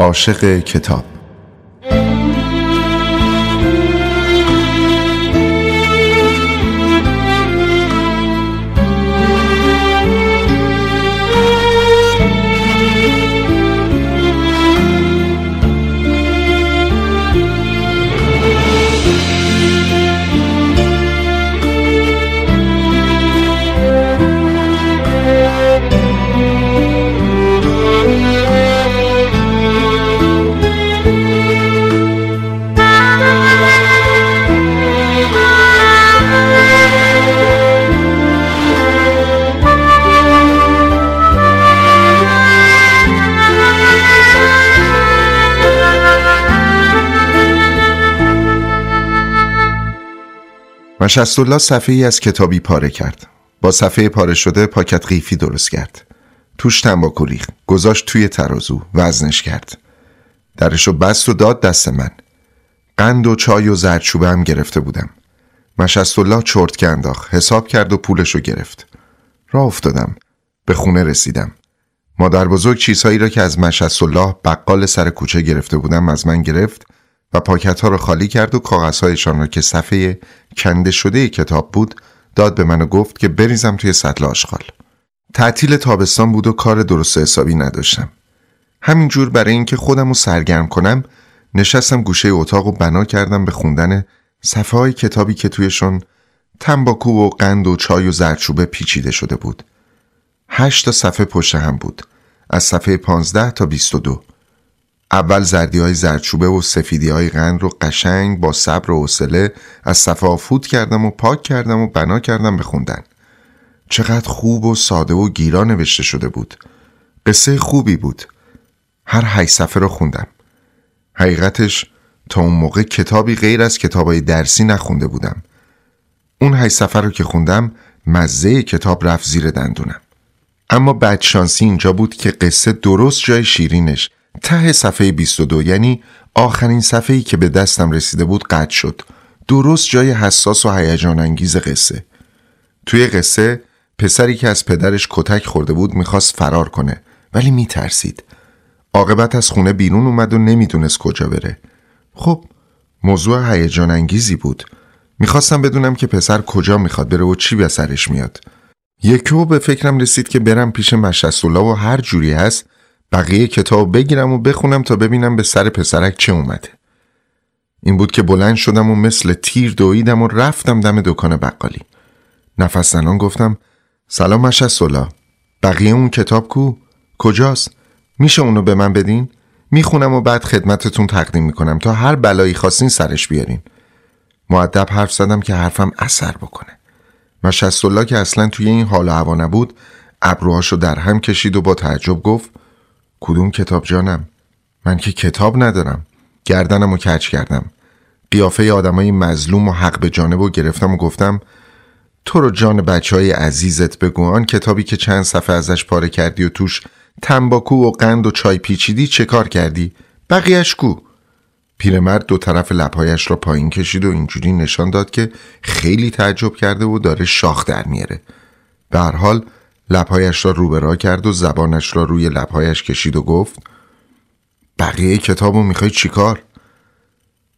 عاشق کتاب. مشستالله صفحه ای از کتابی پاره کرد. با صفحه پاره شده پاکت قیفی درست کرد. توش تنباکو ریخت. گذاشت توی ترازو وزنش کرد. درشو بست و داد دست من. قند و چای و زردچوبه هم گرفته بودم. مشستالله چرت که انداخت. حساب کرد و پولشو گرفت. راه افتادم. به خونه رسیدم. مادر بزرگ چیزهایی را که از مشستالله بقال سر کوچه گرفته بودم از من گرفت. و پاکت ها رو خالی کرد و کاغذهایشان را که صفحه کنده شده کتاب بود داد به من و گفت که بریزم توی سطل آشغال. تعطیل تابستان بود و کار درست حسابی نداشتم. همینجور برای اینکه خودم رو سرگرم کنم نشستم گوشه اتاق و بنا کردم به خوندن صفحه های کتابی که تویشون تنباکو و قند و چای و زردچوبه پیچیده شده بود. هشت تا صفحه پشت هم بود. از صفحه پانزده تا بیست و دو. اول زردی های زردچوبه و سفیدی های رو قشنگ با صبر و حوصله از صفحه فوت کردم و پاک کردم و بنا کردم به خوندن. چقدر خوب و ساده و گیرا نوشته شده بود. قصه خوبی بود. هر هی صفحه رو خوندم. حقیقتش تا اون موقع کتابی غیر از کتابای درسی نخونده بودم. اون هی صفحه رو که خوندم مزه کتاب رفت زیر دندونم. اما بدشانسی اینجا بود که قصه درست جای شیرینش ته صفحه 22 یعنی آخرین صفحه‌ای که به دستم رسیده بود قطع شد. درست جای حساس و هیجان انگیز قصه. توی قصه پسری که از پدرش کتک خورده بود می‌خواست فرار کنه ولی میترسید. عاقبت از خونه بیرون اومد و نمی‌دونست کجا بره. خب موضوع هیجان انگیزی بود. می‌خواستم بدونم که پسر کجا می‌خواد بره و چی به سرش میاد. یکو به فکرم رسید که برم پیش مشستولا و هر جوری هست بقیه کتاب بگیرم و بخونم تا ببینم به سر پسرک چه اومده این بود که بلند شدم و مثل تیر دویدم و رفتم دم دکان بقالی نفس زنان گفتم سلام مشستولا بقیه اون کتاب کو؟ کجاست؟ میشه اونو به من بدین؟ می‌خونم و بعد خدمتتون تقدیم می‌کنم تا هر بلایی خواستین سرش بیارین معدب حرف زدم که حرفم اثر بکنه مشستولا که اصلا توی این حال و هوا نبود ابروهاشو در هم کشید و با تعجب گفت کدوم کتاب جانم من که کتاب ندارم گردنم و کچ کردم قیافه آدمای مظلوم و حق به جانب و گرفتم و گفتم تو رو جان بچه های عزیزت بگو آن کتابی که چند صفحه ازش پاره کردی و توش تنباکو و قند و چای پیچیدی چه کار کردی؟ بقیهش کو؟ پیرمرد دو طرف لبهایش را پایین کشید و اینجوری نشان داد که خیلی تعجب کرده و داره شاخ در میاره به هر حال لبهایش را رو کرد و زبانش را روی لبهایش کشید و گفت بقیه کتابو می‌خوای چیکار؟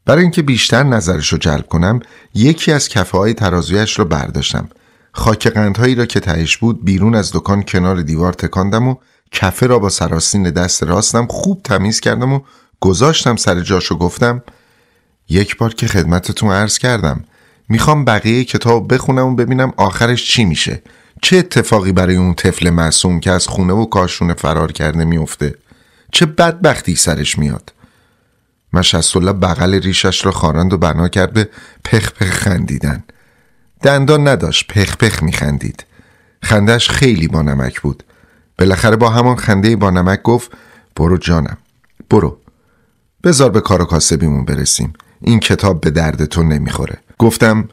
برای اینکه بیشتر نظرش رو جلب کنم یکی از کفه های ترازویش را برداشتم خاک قندهایی را که تهش بود بیرون از دکان کنار دیوار تکاندم و کفه را با سراسین دست راستم خوب تمیز کردم و گذاشتم سر جاشو گفتم یک بار که خدمتتون عرض کردم می‌خوام بقیه کتاب بخونم و ببینم آخرش چی میشه چه اتفاقی برای اون طفل معصوم که از خونه و کاشونه فرار کرده میفته چه بدبختی سرش میاد؟ مشستالله بغل ریشش را خاراند و بنا کرده پخ پخ خندیدن. دندان نداشت پخ پخ میخندید. خندش خیلی با نمک بود. بالاخره با همان خنده با نمک گفت برو جانم برو. بذار به کار و کاسبیمون برسیم. این کتاب به درد تو نمی‌خوره. گفتم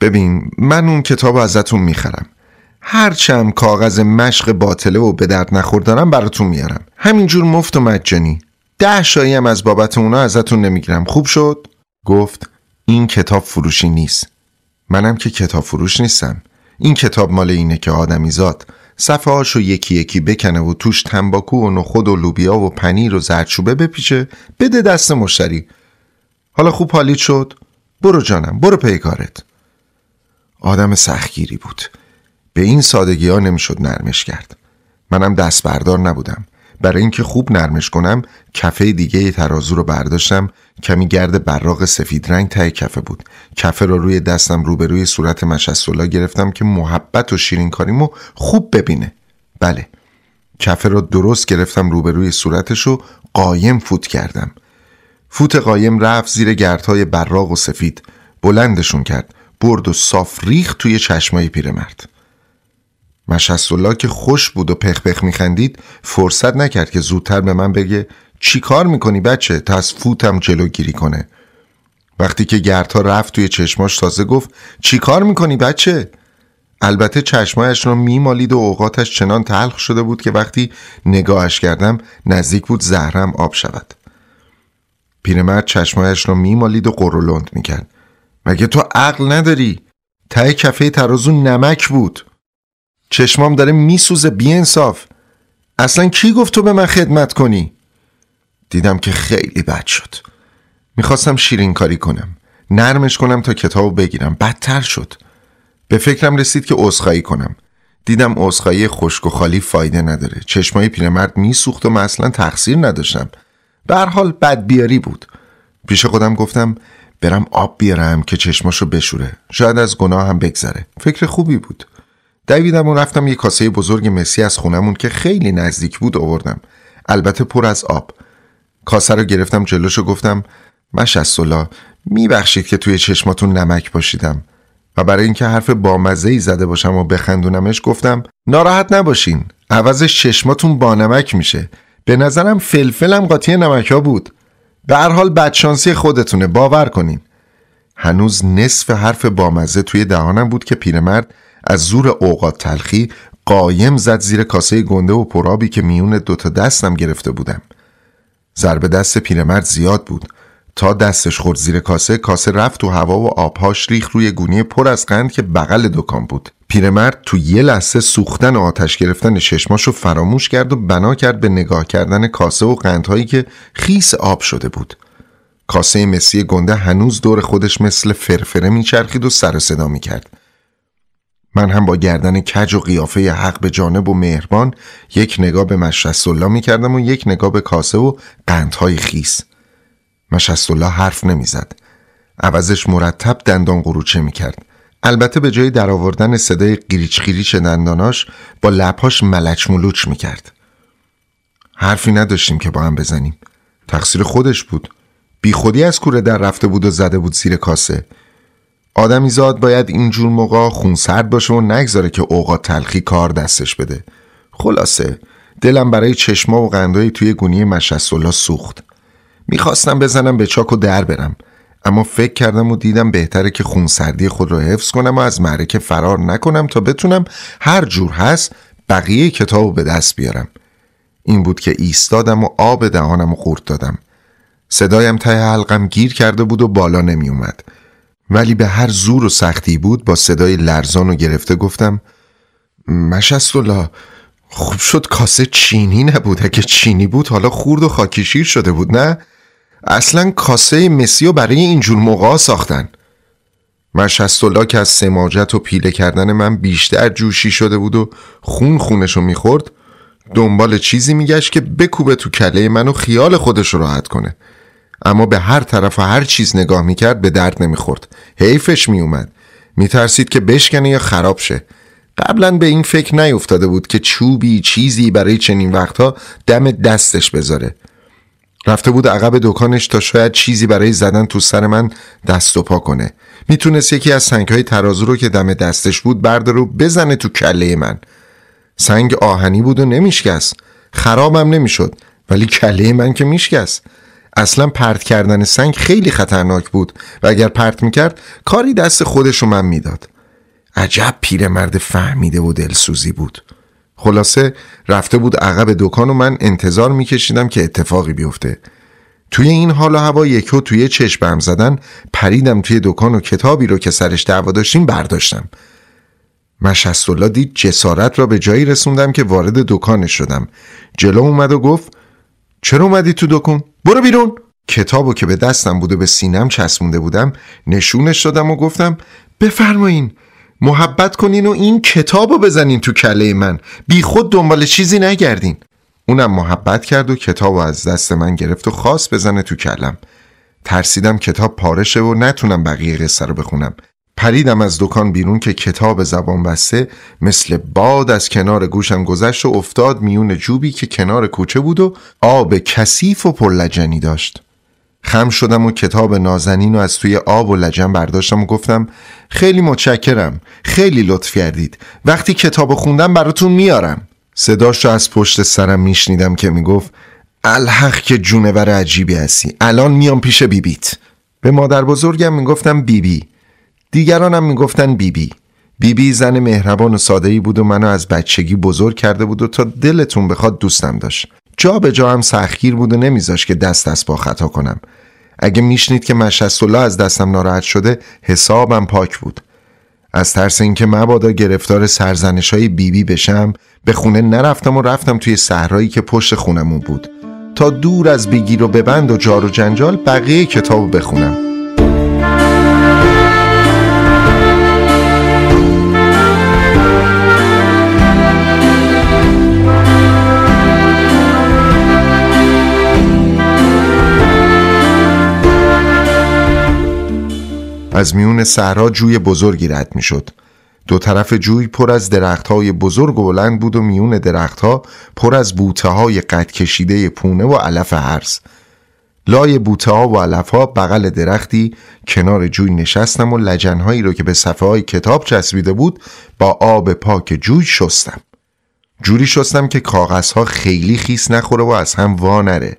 ببین من اون کتاب ازتون می‌خرم. هرچم کاغذ مشق باطله و به درد نخوردارم براتون میارم. همینجور مفت و مجانی. ده شایی هم از بابت اونا ازتون نمی‌گیرم. خوب شد؟ گفت این کتاب فروشی نیست. منم که کتاب فروش نیستم. این کتاب مال اینه که آدمیزاد صفحه هاشو یکی یکی بکنه و توش تنباکو و نخود و لوبیا و پنیر و زردچوبه بپیچه بده دست مشتری. حالا خوب حالیت شد؟ برو جانم برو پی کارت. آدم سختگیری بود. به این سادگی ها نمی‌شد نرمش کرد. منم دست بردار نبودم. برای اینکه خوب نرمش کنم کفه دیگه ترازو رو برداشتم. کمی گرد براق سفید رنگ ته کفه بود. کفه رو روی دستم روبروی صورت مشستولا گرفتم که محبت و شیرین کاریمو خوب ببینه. بله کفه رو درست گرفتم روبروی صورتش رو قایم فوت کردم. فوت قایم رفت زیر گردهای براق و سفید. بلندشون کرد. برد و صاف ریخ توی چشمای پیرمرد. مشستالله که خوش بود و پخ پخ میخندید فرصت نکرد که زودتر به من بگه چی کار می‌کنی بچه؟ تا از فوتم جلوگیری کنه. وقتی که گردها رفت توی چشماش تازه گفت چی کار می‌کنی بچه؟ البته چشمایش رو میمالید و اوقاتش چنان تلخ شده بود که وقتی نگاهش کردم نزدیک بود زهرم آب شود. پیرمرد چشمایش رو میمالید و قرولند می‌کرد. مگه تو عقل نداری؟ ته کفه ترازو نمک بود. چشمام داره میسوزه انصاف اصلا کی گفت تو به من خدمت کنی؟ دیدم که خیلی بد شد. می‌خواستم شیرین کاری کنم. نرمش کنم تا کتابو بگیرم. بدتر شد. به فکرم رسید که عذرخواهی کنم. دیدم عذرخواهی خشک و خالی فایده نداره. چشمای پیرمرد میسوخت و من اصلا تقصیر نداشتم. به حال بد بیاری بود. پیش خودم گفتم برم آب بیارم که چشماشو بشوره. شاید از گناه هم بگذره. فکر خوبی بود. دویدم و رفتم یه کاسه بزرگ مسی از خونمون که خیلی نزدیک بود آوردم. البته پر از آب. کاسه رو گرفتم جلوش و گفتم مشستولا میبخشید که توی چشماتون نمک باشیدم و برای اینکه حرف بامزه ای زده باشم و بخندونمش گفتم ناراحت نباشین عوضش چشماتون با نمک میشه. به نظرم فلفلم قاطی نمک ها بود. به هر حال بدشانسی خودتونه باور کنین. هنوز نصف حرف بامزه توی دهانم بود که پیرمرد از زور اوقات تلخی قایم زد زیر کاسه گنده و پرابی که میون دوتا دستم گرفته بودم. ضربه دست پیرمرد زیاد بود. تا دستش خورد زیر کاسه کاسه رفت تو هوا و آبهاش ریخ روی گونی پر از قند که بغل دکان بود. پیرمرد تو یه لحظه سوختن و آتش گرفتن چشماشو فراموش کرد و بنا کرد به نگاه کردن کاسه و قندهایی که خیس آب شده بود. کاسه مسی گنده هنوز دور خودش مثل فرفره میچرخید و سر صدا می‌کرد. من هم با گردن کج و قیافه حق به جانب و مهربان یک نگاه به مشرستالله می کردم و یک نگاه به کاسه و قندهای خیس مشرستالله حرف نمی‌زد. عوضش مرتب دندان قروچه می کرد. البته به جای درآوردن صدای قیریچ قیریچ دنداناش با لبهاش ملچ ملوچ می کرد. حرفی نداشتیم که با هم بزنیم. تقصیر خودش بود. بی خودی از کوره در رفته بود و زده بود زیر کاسه آدمی زاد باید اینجور موقع خونسرد باشه و نگذاره که اوقات تلخی کار دستش بده. خلاصه دلم برای چشما و قندایی توی گونی مشستولا سوخت. می‌خواستم بزنم به چاک و در برم اما فکر کردم و دیدم بهتره که خونسردی خود رو حفظ کنم و از معرکه فرار نکنم تا بتونم هر جور هست بقیه کتاب به دست بیارم. این بود که ایستادم و آب دهانم و خورد دادم. صدایم ته حلقم گیر کرده بود و بالا نمی اومد ولی به هر زور و سختی بود با صدای لرزان و گرفته گفتم مشستولا خوب شد کاسه چینی نبود اگه چینی بود حالا خورد و خاکیشیر شده بود نه؟ اصلا کاسه مسی و برای اینجور موقع ساختن. مشستولا که از سماجت و پیله کردن من بیشتر جوشی شده بود و خون خونشو می‌خورد دنبال چیزی میگشت که بکوبه تو کله منو خیال خودش راحت کنه. اما به هر طرف و هر چیز نگاه می‌کرد به درد نمی‌خورد. حیفش میومد میترسید که بشکنه یا خراب شه. قبلا به این فکر نیفتاده بود که چوبی چیزی برای چنین وقتها دم دستش بذاره. رفته بود عقب دکانش تا شاید چیزی برای زدن تو سر من دست و پا کنه. می‌تونست یکی از سنگ های ترازو رو که دم دستش بود برداره و بزنه تو کله من. سنگ آهنی بود و نمیشکست. خرابم نمی‌شد ولی کله من که میشکست. اصلا پرت کردن سنگ خیلی خطرناک بود و اگر پرت می‌کرد کاری دست خودشو من می‌داد. عجب پیرمرد فهمیده و دلسوزی بود. خلاصه رفته بود عقب دکان و من انتظار میکشیدم که اتفاقی بیفته. توی این حال و هوا یکو توی چشمم زدن پریدم توی دکان و کتابی رو که سرش دعوا داشتیم برداشتم. مشستالله دید جسارت را به جایی رسوندم که وارد دکانش شدم. جلو اومد و گفت چرا اومدی تو دکون؟ برو بیرون. کتابو که به دستم بود و به سینم چسبونده بودم نشونش دادم و گفتم بفرمایین محبت کنین و این کتابو بزنین تو کله من. بی خود دنبال چیزی نگردین. اونم محبت کرد و کتاب از دست من گرفت و خواست بزنه تو کلم. ترسیدم کتاب پارشه و نتونم بقیه قصه رو بخونم. پریدم از دکان بیرون که کتاب زبان بسته مثل باد از کنار گوشم گذشت و افتاد میون جوبی که کنار کوچه بود و آب کثیف و پرلجنی داشت. خم شدم و کتاب نازنین و از توی آب و لجن برداشتم و گفتم خیلی متشکرم خیلی لطف کردید. وقتی کتاب خوندم براتون میارم. صداش رو از پشت سرم میشنیدم که می‌گفت الحق که جونور عجیبی هستی. الان میام پیش بیبیت. به مادر بزرگم می‌گفتم بیبی دیگرانم می‌گفتن بیبی. بیبی زن مهربان و ساده بود و منو از بچگی بزرگ کرده بود و تا دلتون بخواد دوستم داشت. جا به جا هم سخیر بود و نمیذاش که دست دست با خطا کنم. اگه میشنید که مشست الله از دستم ناراحت شده حسابم پاک بود. از ترس اینکه مبادا گرفتار سرزنش های بیبی بشم به خونه نرفتم و رفتم توی صحرایی که پشت خونمون بود. تا دور از بگیر و ببند و جار و جنجال بقیه کتاب بخونم. از میون صحرا جوی بزرگی رد می‌شد. دو طرف جوی پر از درختهای بزرگ و بلند بود و میون درختها پر از بوته های قد کشیده پونه و علف هرز لای بوته ها و علف ها بغل درختی کنار جوی نشستم و لجنهایی رو که به صفحه های کتاب چسبیده بود با آب پاک جوی شستم. جوری شستم که کاغذها خیلی خیس نخوره و از هم وا نره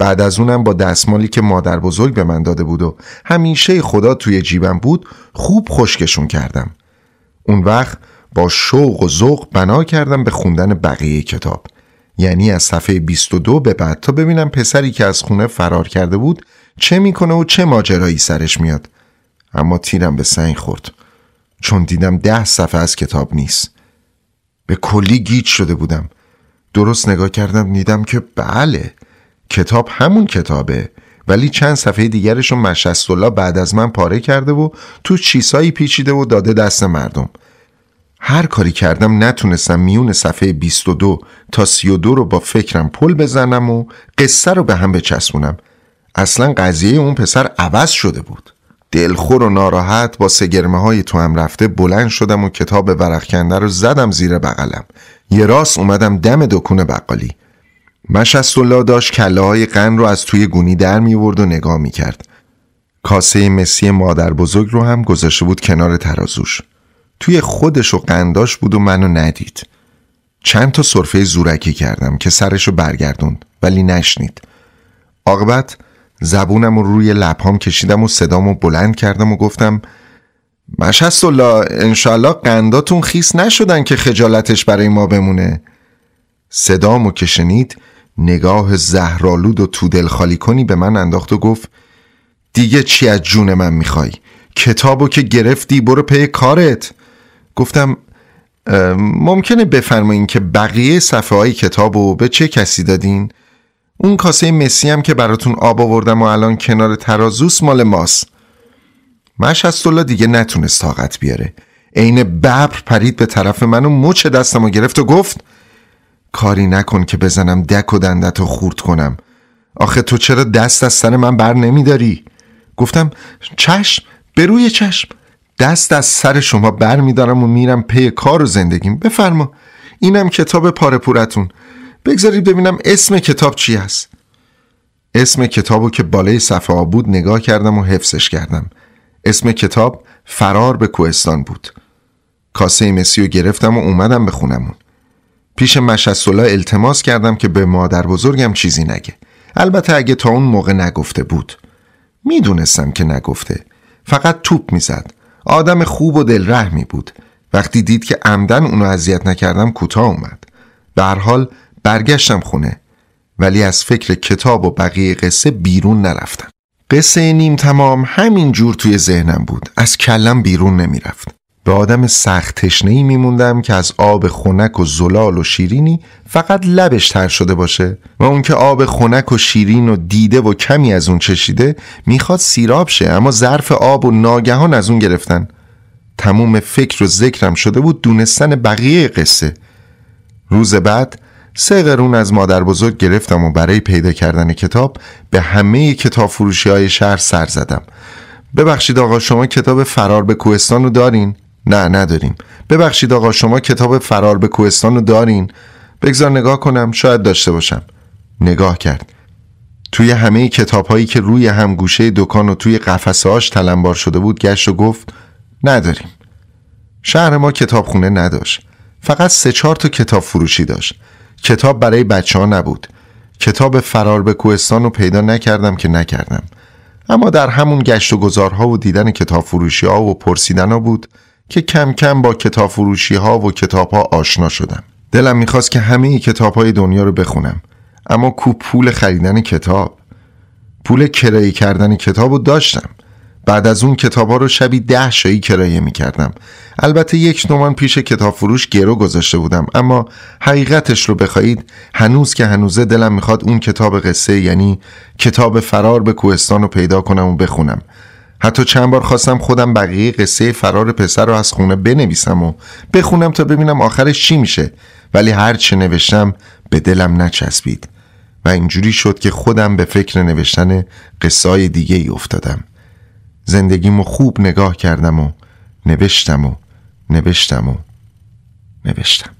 بعد از اونم با دستمالی که مادر بزرگ به من داده بود و همیشه خدا توی جیبم بود خوب خشکشون کردم. اون وقت با شوق و ذوق بنا کردم به خوندن بقیه کتاب. یعنی از صفحه 22 به بعد تا ببینم پسری که از خونه فرار کرده بود چه می‌کنه و چه ماجرایی سرش میاد. اما تیرم به سنگ خورد. چون دیدم ده صفحه از کتاب نیست. به کلی گیج شده بودم. درست نگاه کردم دیدم که بله کتاب همون کتابه. ولی چند صفحه دیگرشون مشست الله بعد از من پاره کرده و تو چیزهایی پیچیده و داده دست مردم. هر کاری کردم نتونستم میون صفحه 22 تا 32 رو با فکرم پل بزنم و قصه رو به هم بچسبونم. اصلا قضیه اون پسر عوض شده بود. دلخور و ناراحت با سگرمه های تو هم رفته بلند شدم و کتاب ورق کنده رو زدم زیر بغلم. یه راست اومدم دم دکون بقالی. الله داشت کله های قن رو از توی گونی در می و نگاه می کرد. کاسه مسی مادر بزرگ رو هم گذاشته بود کنار ترازوش. توی خودش و قنداش بود و منو ندید. چند تا صرفه زورکی کردم که سرش رو برگردوند ولی نشنید. عاقبت زبونم رو روی لبهام کشیدم و صدامو بلند کردم و گفتم مشست الله انشالله قنداتون خیس نشدن که خجالتش برای ما بمونه صدامو که شنید نگاه زهرالود و تو دل خالی کنی به من انداخت و گفت دیگه چی از جون من می‌خوای؟ کتابو که گرفتی برو پی کارت. گفتم ممکنه بفرمایین که بقیه صفحه های کتابو به چه کسی دادین؟ اون کاسه مسی هم که براتون آب آوردم و الان کنار ترازوس مال ماست. الله دیگه نتونست طاقت بیاره. عین ببر پرید به طرف من و مچ دستم و گرفت و گفت کاری نکن که بزنم دک و دندت رو خورد کنم. آخه تو چرا دست از سر من بر نمیداری؟ گفتم چشم؟ بروی چشم. دست از سر شما بر میدارم و میرم پی کار و زندگیم. بفرما. اینم کتاب پاره پورتون. بگذارید ببینم اسم کتاب چی است اسم کتابو که بالای صفحه ها بود نگاه کردم و حفظش کردم. اسم کتاب فرار به کوهستان بود. کاسه مسی رو گرفتم و اومدم به خونمون. پیش مشستولا التماس کردم که به مادر بزرگم چیزی نگه. البته اگه تا اون موقع نگفته بود. می‌دونستم که نگفته. فقط توپ می‌زد. آدم خوب و دلرحمی بود. وقتی دید که عمدن اونو اذیت نکردم کوتاه اومد. به حال برگشتم خونه. ولی از فکر کتاب و بقیه قصه بیرون نرفتم. قصه نیم تمام همین جور توی ذهنم بود. از کلم بیرون نمی‌رفت. به آدم سخت تشنهی میموندم که از آب خنک و زلال و شیرینی فقط لبش تر شده باشه و اون که آب خنک و شیرین و دیده و کمی از اون چشیده می‌خواد سیراب شه اما ظرف آب و ناگهان از اون گرفتن. تموم فکر و ذکرم شده بود دونستن بقیه قصه. روز بعد سه قرون از مادر بزرگ گرفتم و برای پیدا کردن کتاب به همه کتاب فروشی های شهر سر زدم. ببخشید آقا شما کتاب فرار به کوهستان رو دارین؟ نه نداریم. ببخشید آقا شما کتاب فرار به کوهستان رو دارین؟ بگذار نگاه کنم شاید داشته باشم. نگاه کرد. توی همه کتاب هایی که روی هم گوشه دکان و توی قفسه هاش تلمبار شده بود گشت و گفت نداریم. شهر ما کتابخونه نداشت. فقط سه چهار تا کتاب فروشی داشت. کتاب برای بچه ها نبود. کتاب فرار به کوهستان رو پیدا نکردم که نکردم. اما در همون گشت و گذارها و دیدن کتاب فروشی ها و پرسیدن ها بود. که کم کم با کتاب فروشی ها و کتاب ها آشنا شدم. دلم می‌خواست که همه کتاب های دنیا رو بخونم. اما کو پول خریدن کتاب پول کرایه کردن کتاب رو داشتم. بعد از اون کتاب ها رو شبی ده شایی کرایه می کردم البته یک نومان پیش کتاب فروش گرو گذاشته بودم. اما حقیقتش رو بخواهید هنوز که هنوزه دلم می‌خواد اون کتاب قصه یعنی کتاب فرار به کوهستان رو پیدا کنم و بخونم. حتی چند بار خواستم خودم بقیه قصه فرار پسر رو از خونه بنویسم و بخونم تا ببینم آخرش چی میشه. ولی هر چه نوشتم به دلم نچسبید. و اینجوری شد که خودم به فکر نوشتن قصای دیگه ای افتادم. زندگیمو خوب نگاه کردم و نوشتم و نوشتم و نوشتم.